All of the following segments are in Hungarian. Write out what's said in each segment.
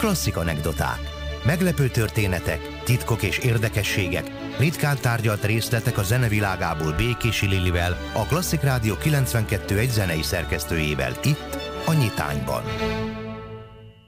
Klasszik anekdoták. Meglepő történetek, titkok és érdekességek, ritkán tárgyalt részletek a zenevilágából Békési Lilivel, a Klasszik Rádió 92 zenei szerkesztőjével itt, a Nyitányban.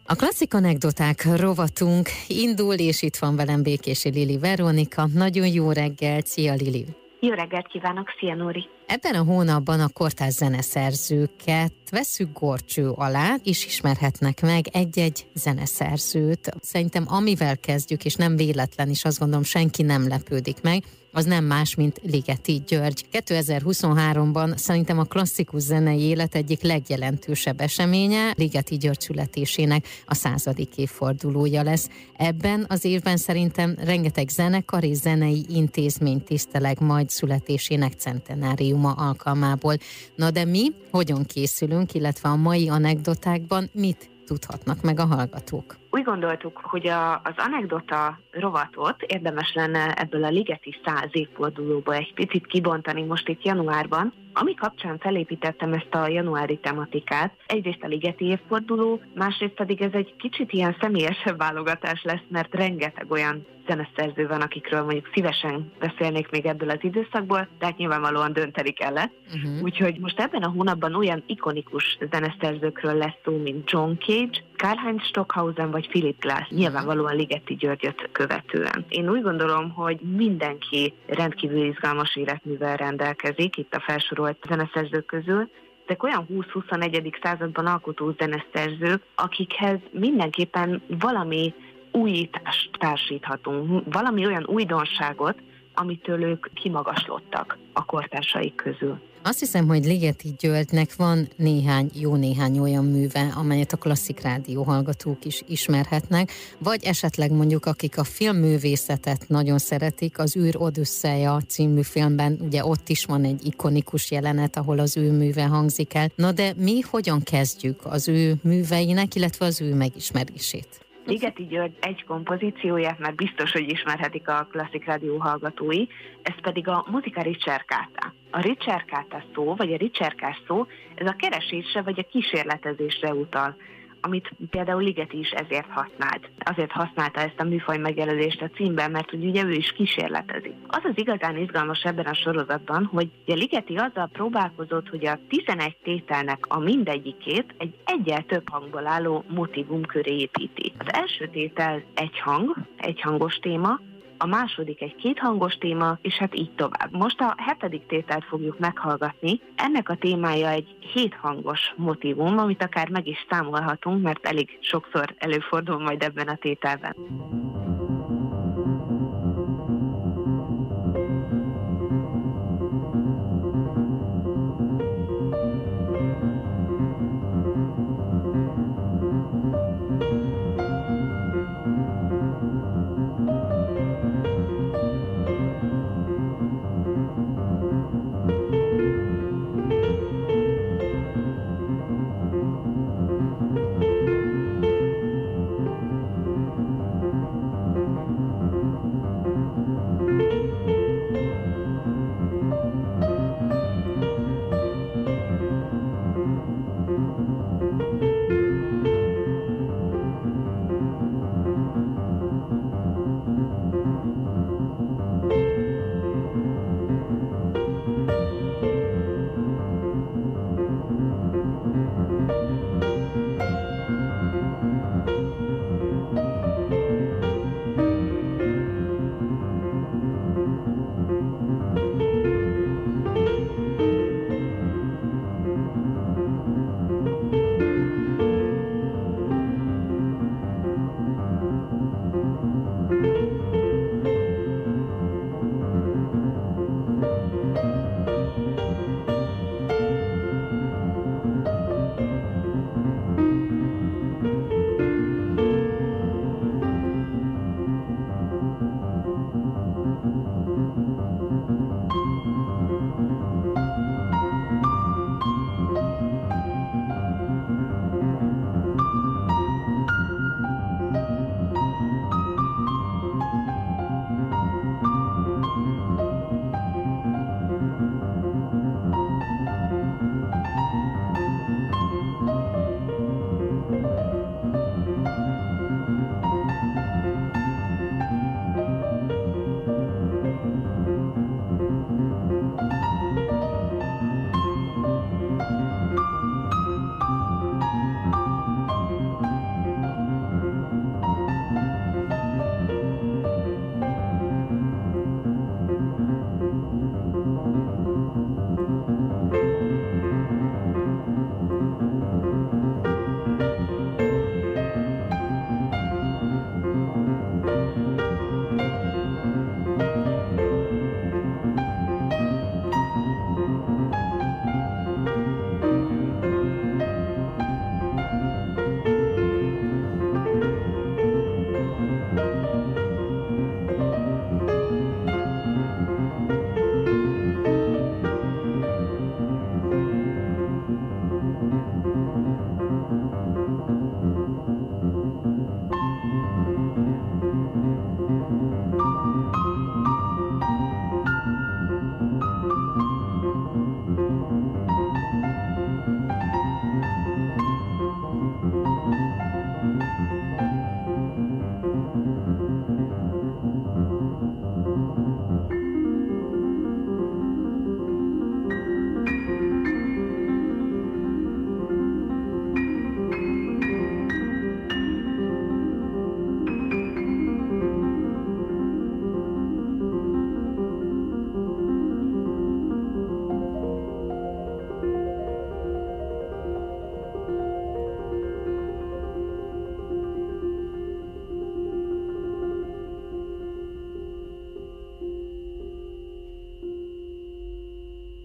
A klasszik anekdoták rovatunk indul, és itt van velem Békési Lili Veronika. Nagyon jó reggel, szia Lili! Jó reggelt kívánok, szia Nóri! Ebben a hónapban a kortás zeneszerzőket veszük gorcső alá, és ismerhetnek meg egy-egy zeneszerzőt. Szerintem amivel kezdjük, és nem véletlen is, azt gondolom senki nem lepődik meg, az nem más, mint Ligeti György. 2023-ban szerintem a klasszikus zenei élet egyik legjelentősebb eseménye Ligeti György születésének a századik évfordulója lesz. Ebben az évben szerintem rengeteg zenekar és zenei intézmény tiszteleg majd születésének centenáriuma alkalmából. Na de mi hogyan készülünk, illetve a mai anekdotákban mit tudhatnak meg a hallgatók? Úgy gondoltuk, hogy a, az anekdota rovatot érdemes lenne ebből a ligeti száz évfordulóba egy picit kibontani most itt januárban, ami kapcsán felépítettem ezt a januári tematikát. Egyrészt a ligeti évforduló, másrészt pedig ez egy kicsit ilyen személyesebb válogatás lesz, mert rengeteg olyan zeneszerző van, akikről mondjuk szívesen beszélnék még ebből az időszakból, de hát nyilvánvalóan dönteni kellett. Uh-huh. Úgyhogy most ebben a hónapban olyan ikonikus zeneszerzőkről lesz szó, mint John Cage, Karl-Heinz Stockhausen vagy Philip Glass, nyilvánvalóan Ligeti Györgyöt követően. Én úgy gondolom, hogy mindenki rendkívül izgalmas életművel rendelkezik itt a felsorolt zeneszerzők közül, ezek olyan 20-21. században alkotó zeneszerzők, akikhez mindenképpen valami újítást társíthatunk, valami olyan újdonságot, amitől ők kimagaslottak a kortársaik közül. Azt hiszem, hogy Ligeti Györgynek van néhány, jó néhány olyan műve, amelyet a klasszik rádió hallgatók is ismerhetnek, vagy esetleg mondjuk akik a filmművészetet nagyon szeretik, az űr Odüsszeja című filmben, ugye ott is van egy ikonikus jelenet, ahol az ő műve hangzik el. Na de mi hogyan kezdjük az ő műveinek, illetve az ő megismerését? Ligeti György egy kompozícióját már biztos, hogy ismerhetik a klasszik rádió hallgatói, ez pedig a muzika ricercata. A ricercata szó, vagy a ricerkás szó, ez a keresésre vagy a kísérletezésre utal amit például Ligeti is ezért használt. Azért használta ezt a műfaj megjelölést a címben, mert hogy ugye ő is kísérletezi. Az az igazán izgalmas ebben a sorozatban, hogy a Ligeti azzal próbálkozott, hogy a 11 tételnek a mindegyikét egy egyel több hangból álló motivum köré építi. Az első tétel egy hang, egy hangos téma, a második egy kéthangos téma, és hát így tovább. Most a hetedik tételt fogjuk meghallgatni. Ennek a témája egy héthangos motivum, amit akár meg is számolhatunk, mert elég sokszor előfordul majd ebben a tételben.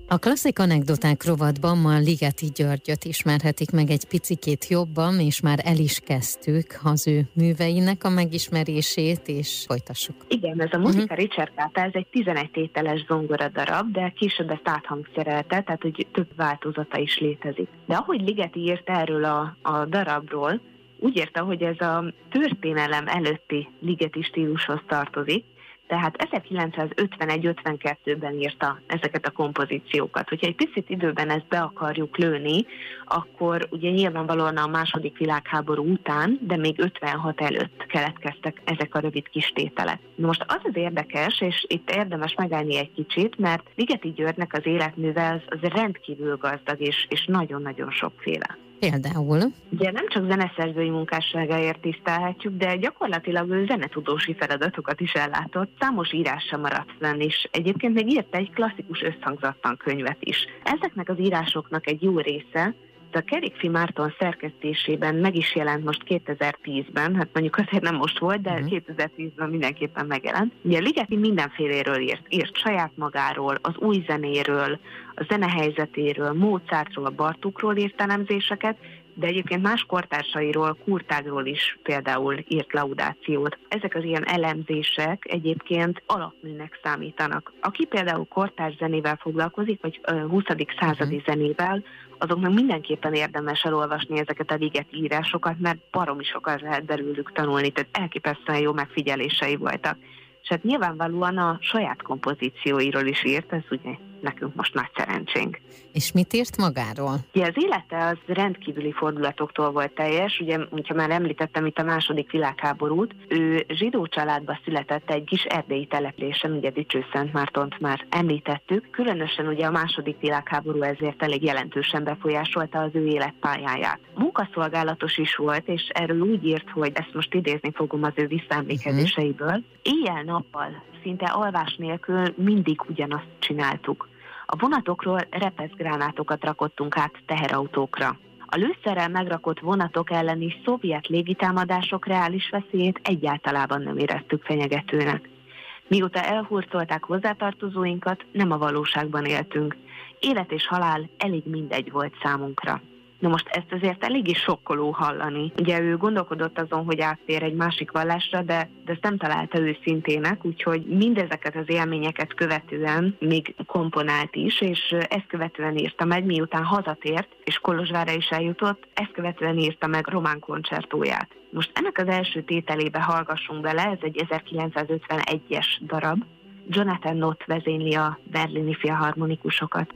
A klasszik anekdoták rovatban ma Ligeti Györgyöt ismerhetik meg egy picikét jobban, és már el is kezdtük az ő műveinek a megismerését, és folytassuk. Igen, ez a muzika uh-huh. Richard Kata, ez egy 11 tételes zongora darab, de később ezt áthangszerelte, tehát hogy több változata is létezik. De ahogy Ligeti írt erről a, a darabról, úgy érte, hogy ez a történelem előtti ligeti stílushoz tartozik, tehát 1951-52-ben írta ezeket a kompozíciókat. Hogyha egy picit időben ezt be akarjuk lőni, akkor ugye nyilvánvalóan a második világháború után, de még 56 előtt keletkeztek ezek a rövid kis tételek. Most az az érdekes, és itt érdemes megállni egy kicsit, mert Ligeti Györgynek az életműve az, az rendkívül gazdag és, és nagyon-nagyon sokféle. Például? Ugye nem csak zeneszerzői munkásságáért tisztelhetjük, de gyakorlatilag ő zenetudósi feladatokat is ellátott, számos írása maradt fenn, és egyébként még írt egy klasszikus összhangzattan könyvet is. Ezeknek az írásoknak egy jó része a Kerikfi Márton szerkesztésében meg is jelent most 2010-ben, hát mondjuk azért nem most volt, de uh-huh. Mhm. 2010-ben mindenképpen megjelent. Ugye Ligeti mindenféléről írt, írt saját magáról, az új zenéről, a zenehelyzetéről, Mozartról, Bartukról írt elemzéseket, de egyébként más kortársairól, Kurtágról is például írt laudációt. Ezek az ilyen elemzések egyébként alapműnek számítanak. Aki például kortárs zenével foglalkozik, vagy 20. századi uh-huh. zenével, azoknak mindenképpen érdemes elolvasni ezeket a liget írásokat, mert baromi sokat lehet belőlük tanulni, tehát elképesztően jó megfigyelései voltak. És hát nyilvánvalóan a saját kompozícióiról is írt, ez ugye nekünk most nagy szerencsénk. És mit írt magáról? Ja, az élete az rendkívüli fordulatoktól volt teljes. Ugye, hogyha már említettem itt a második világháborút, ő zsidó családba született egy kis erdélyi településen, ugye Dicső Szent Mártont már említettük. Különösen ugye a második világháború ezért elég jelentősen befolyásolta az ő életpályáját. Munkaszolgálatos is volt, és erről úgy írt, hogy ezt most idézni fogom az ő visszaemlékezéseiből. Uh-huh. Éjjel-nappal szinte alvás nélkül mindig ugyanazt csináltuk. A vonatokról repeszgránátokat rakottunk át teherautókra. A lőszerrel megrakott vonatok elleni szovjet légitámadások reális veszélyét egyáltalában nem éreztük fenyegetőnek. Mióta elhurcolták hozzátartozóinkat, nem a valóságban éltünk. Élet és halál elég mindegy volt számunkra. Na most ezt azért eléggé sokkoló hallani. Ugye ő gondolkodott azon, hogy áttér egy másik vallásra, de, de ezt nem találta őszintének, úgyhogy mindezeket az élményeket követően még komponált is, és ezt követően írta meg, miután hazatért, és Kolozsvára is eljutott, ezt követően írta meg román koncertóját. Most ennek az első tételébe hallgassunk bele, ez egy 1951-es darab. Jonathan Nott vezényli a berlini filharmonikusokat.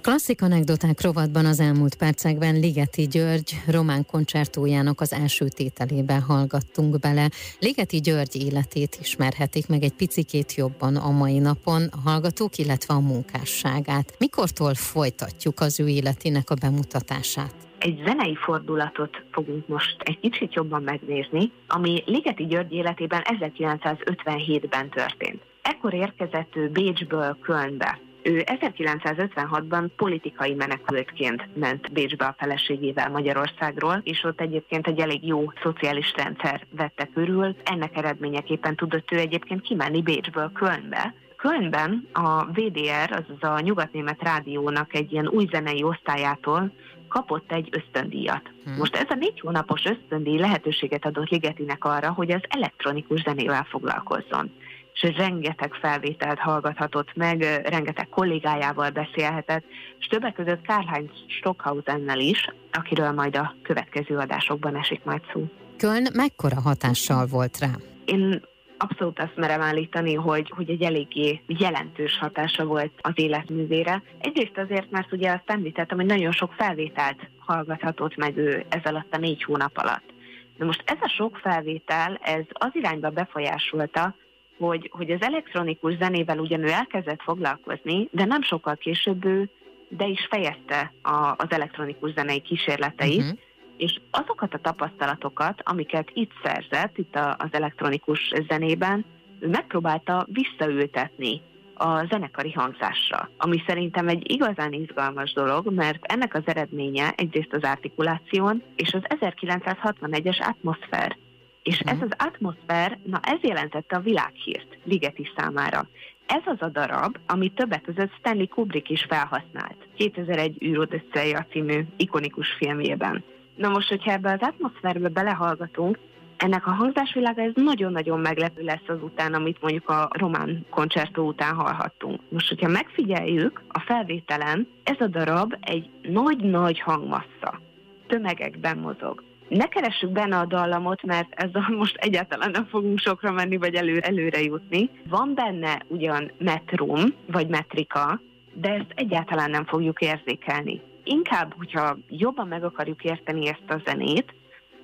Klasszik anekdoták rovatban az elmúlt percekben Ligeti György román koncertójának az első tételében hallgattunk bele. Ligeti György életét ismerhetik meg egy picikét jobban a mai napon a hallgatók, illetve a munkásságát. Mikortól folytatjuk az ő életének a bemutatását? egy zenei fordulatot fogunk most egy kicsit jobban megnézni, ami Ligeti György életében 1957-ben történt. Ekkor érkezett ő Bécsből Kölnbe. Ő 1956-ban politikai menekültként ment Bécsbe a feleségével Magyarországról, és ott egyébként egy elég jó szociális rendszer vette körül. Ennek eredményeképpen tudott ő egyébként kimenni Bécsből Kölnbe, Kölnben a VDR, azaz a Nyugatnémet Rádiónak egy ilyen új zenei osztályától kapott egy ösztöndíjat. Hmm. Most ez a négy hónapos ösztöndíj lehetőséget adott Ligetinek arra, hogy az elektronikus zenével foglalkozzon és rengeteg felvételt hallgathatott meg, rengeteg kollégájával beszélhetett, és többek között Karl-Heinz Stockhausennel is, akiről majd a következő adásokban esik majd szó. Köln mekkora hatással volt rá? Én abszolút azt merem állítani, hogy, hogy egy eléggé jelentős hatása volt az életművére. Egyrészt azért, mert ugye azt említettem, hogy nagyon sok felvételt hallgathatott meg ő ez alatt a négy hónap alatt. De most ez a sok felvétel, ez az irányba befolyásolta, hogy, hogy az elektronikus zenével ugyan ő elkezdett foglalkozni, de nem sokkal később ő de is fejezte a, az elektronikus zenei kísérleteit, uh-huh és azokat a tapasztalatokat, amiket itt szerzett, itt az elektronikus zenében, ő megpróbálta visszaültetni a zenekari hangzásra, ami szerintem egy igazán izgalmas dolog, mert ennek az eredménye egyrészt az artikuláción, és az 1961-es atmoszfér. És ez mhm. az atmoszfér, na ez jelentette a világhírt Ligeti számára. Ez az a darab, amit többek között Stanley Kubrick is felhasznált 2001 űrodösszeja című ikonikus filmjében. Na most, hogyha ebbe az atmoszférbe belehallgatunk, ennek a hangzásvilága ez nagyon-nagyon meglepő lesz azután, amit mondjuk a román koncertó után hallhattunk. Most, hogyha megfigyeljük a felvételen, ez a darab egy nagy-nagy hangmassza. Tömegekben mozog. Ne keressük benne a dallamot, mert ezzel most egyáltalán nem fogunk sokra menni, vagy elő, előre jutni. Van benne ugyan metrum, vagy metrika, de ezt egyáltalán nem fogjuk érzékelni inkább, hogyha jobban meg akarjuk érteni ezt a zenét,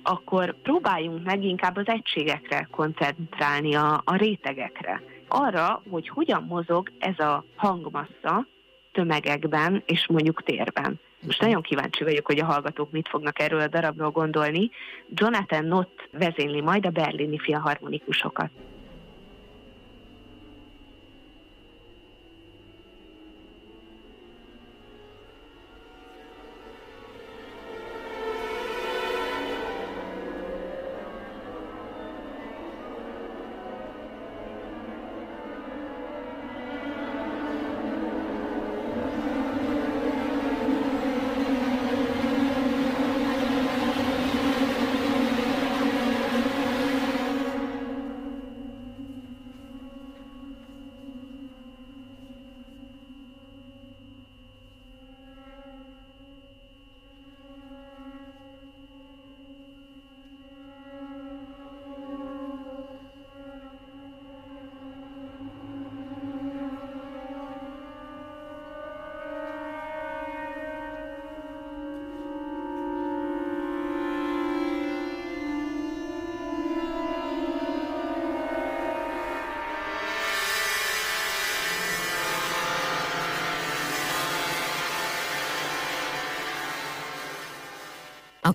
akkor próbáljunk meg inkább az egységekre koncentrálni, a, a rétegekre. Arra, hogy hogyan mozog ez a hangmassa tömegekben és mondjuk térben. Most nagyon kíváncsi vagyok, hogy a hallgatók mit fognak erről a darabról gondolni. Jonathan Nott vezényli majd a berlini filharmonikusokat.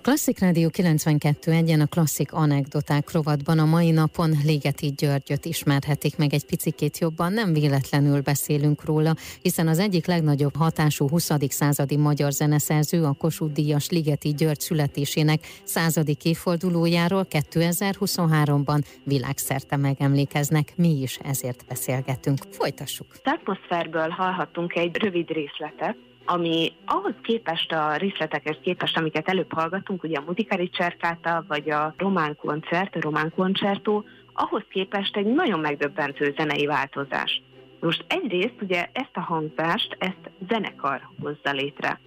Klasszik Rádió 92 egyen a klasszik anekdoták rovatban a mai napon Ligeti Györgyöt ismerhetik meg egy picikét jobban, nem véletlenül beszélünk róla, hiszen az egyik legnagyobb hatású 20. századi magyar zeneszerző a Kossuth Díjas Ligeti György születésének századik évfordulójáról 2023-ban világszerte megemlékeznek, mi is ezért beszélgetünk. Folytassuk. Atmoszférből hallhattunk egy rövid részletet, ami ahhoz képest a részletekhez képest, amiket előbb hallgatunk, ugye a Muzikari Cserkáta, vagy a Román Koncert, a Román Koncertó, ahhoz képest egy nagyon megdöbbentő zenei változás. Most egyrészt ugye ezt a hangzást, ezt zenekar hozza létre.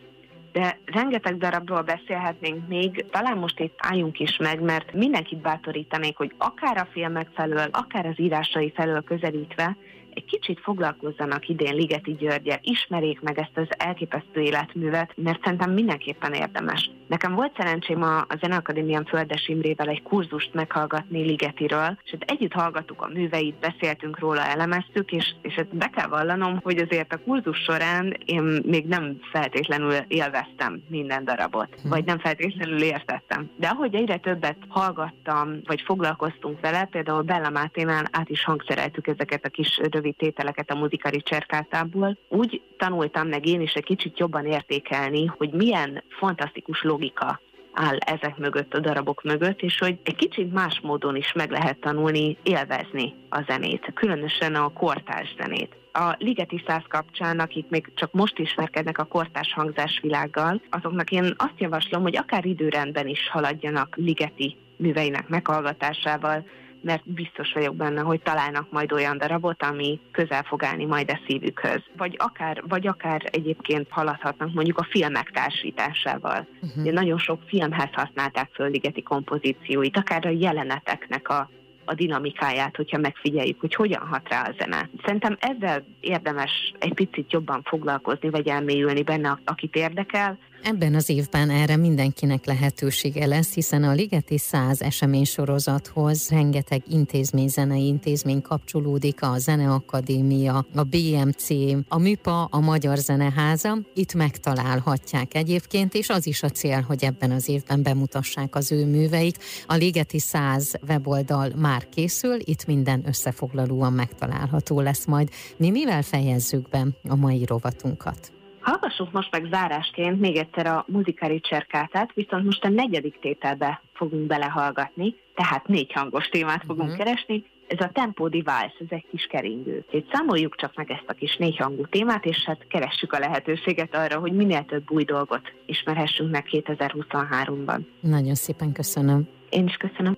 De rengeteg darabról beszélhetnénk még, talán most itt álljunk is meg, mert mindenkit bátorítanék, hogy akár a filmek felől, akár az írásai felől közelítve, egy kicsit foglalkozzanak idén Ligeti Györgyel, ismerjék meg ezt az elképesztő életművet, mert szerintem mindenképpen érdemes. Nekem volt szerencsém a, a Zeneakadémián Földes Imrével egy kurzust meghallgatni Ligetiről, és hát együtt hallgattuk a műveit, beszéltünk róla, elemeztük, és, és ezt be kell vallanom, hogy azért a kurzus során én még nem feltétlenül élveztem minden darabot, hm. vagy nem feltétlenül értettem. De ahogy egyre többet hallgattam, vagy foglalkoztunk vele, például Bella Máténál át is hangszereltük ezeket a kis rövid tételeket a muzikari cserkátából, úgy tanultam meg én is egy kicsit jobban értékelni, hogy milyen fantasztikus logika áll ezek mögött, a darabok mögött, és hogy egy kicsit más módon is meg lehet tanulni, élvezni a zenét, különösen a kortárs zenét. A Ligeti Száz kapcsán, akik még csak most ismerkednek a kortárs hangzásvilággal, azoknak én azt javaslom, hogy akár időrendben is haladjanak Ligeti műveinek meghallgatásával, mert biztos vagyok benne, hogy találnak majd olyan darabot, ami közel fog állni majd a szívükhöz. Vagy akár, vagy akár egyébként haladhatnak mondjuk a filmek társításával. Uh-huh. Nagyon sok filmhez használták föl Ligeti kompozícióit, akár a jeleneteknek a a dinamikáját, hogyha megfigyeljük, hogy hogyan hat rá a zene. Szerintem ezzel érdemes egy picit jobban foglalkozni, vagy elmélyülni benne, akit érdekel, Ebben az évben erre mindenkinek lehetősége lesz, hiszen a Ligeti 100 eseménysorozathoz rengeteg intézmény, zenei intézmény kapcsolódik, a Zeneakadémia, a BMC, a MIPA, a Magyar Zeneháza. Itt megtalálhatják egyébként, és az is a cél, hogy ebben az évben bemutassák az ő műveik. A Ligeti 100 weboldal már készül, itt minden összefoglalóan megtalálható lesz majd. Mi mivel fejezzük be a mai rovatunkat? Hallgassuk most meg zárásként még egyszer a muzikári cserkátát, viszont most a negyedik tételbe fogunk belehallgatni, tehát négy hangos témát fogunk uh-huh. keresni. Ez a Tempo Device, ez egy kis keringő. Úgyhogy számoljuk csak meg ezt a kis négy hangú témát, és hát keressük a lehetőséget arra, hogy minél több új dolgot ismerhessünk meg 2023-ban. Nagyon szépen köszönöm. Én is köszönöm.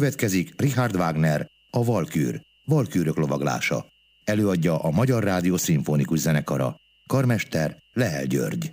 Következik Richard Wagner, a Valkür, Valkűrök lovaglása. Előadja a Magyar Rádió Szimfonikus Zenekara. Karmester Lehel György.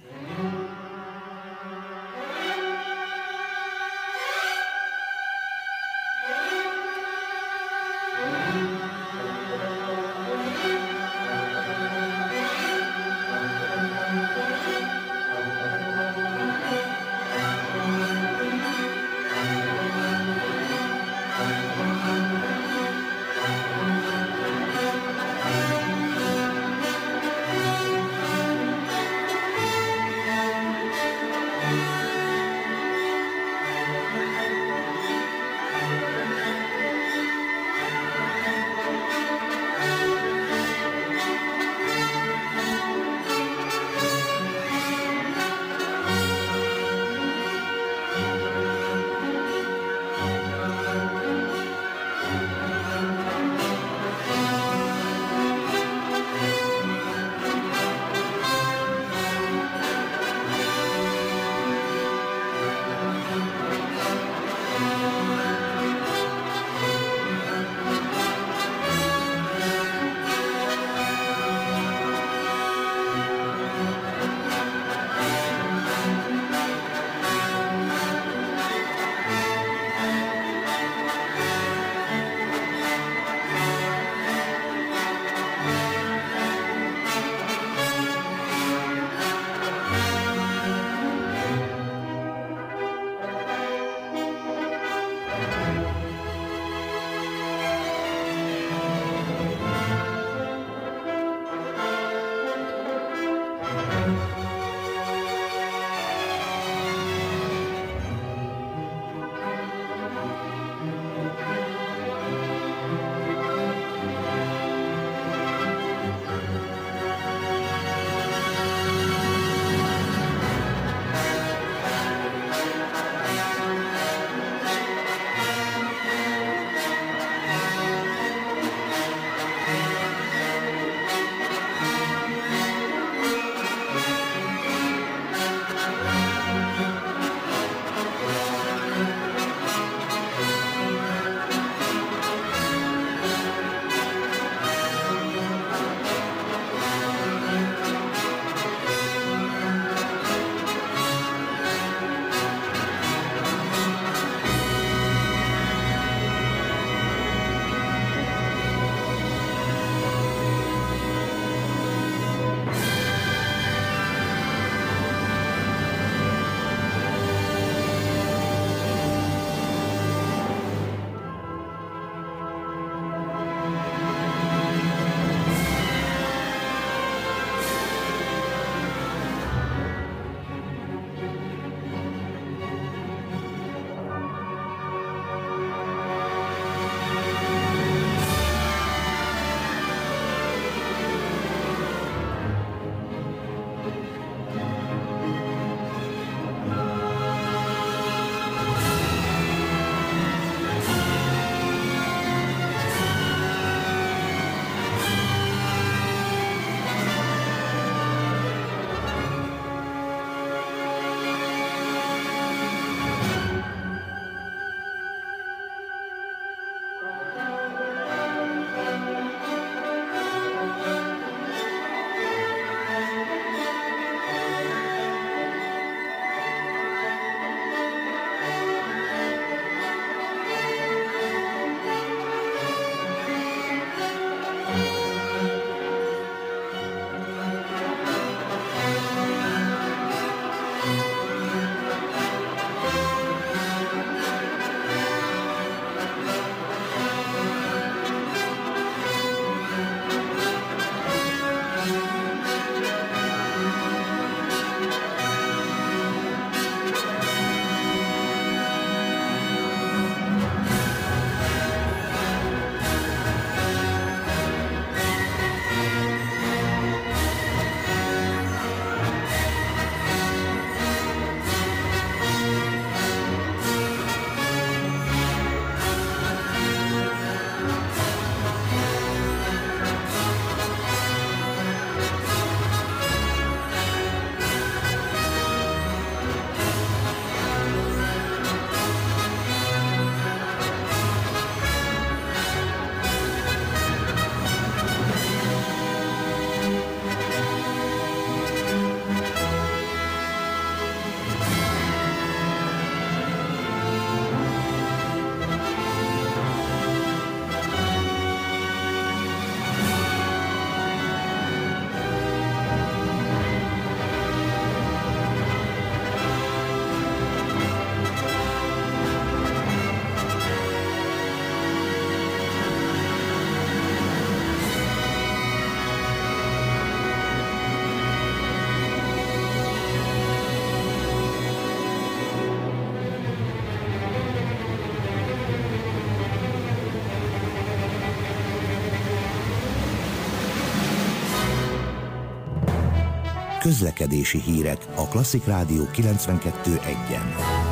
Közlekedési hírek a Klasszik Rádió 92.1-en.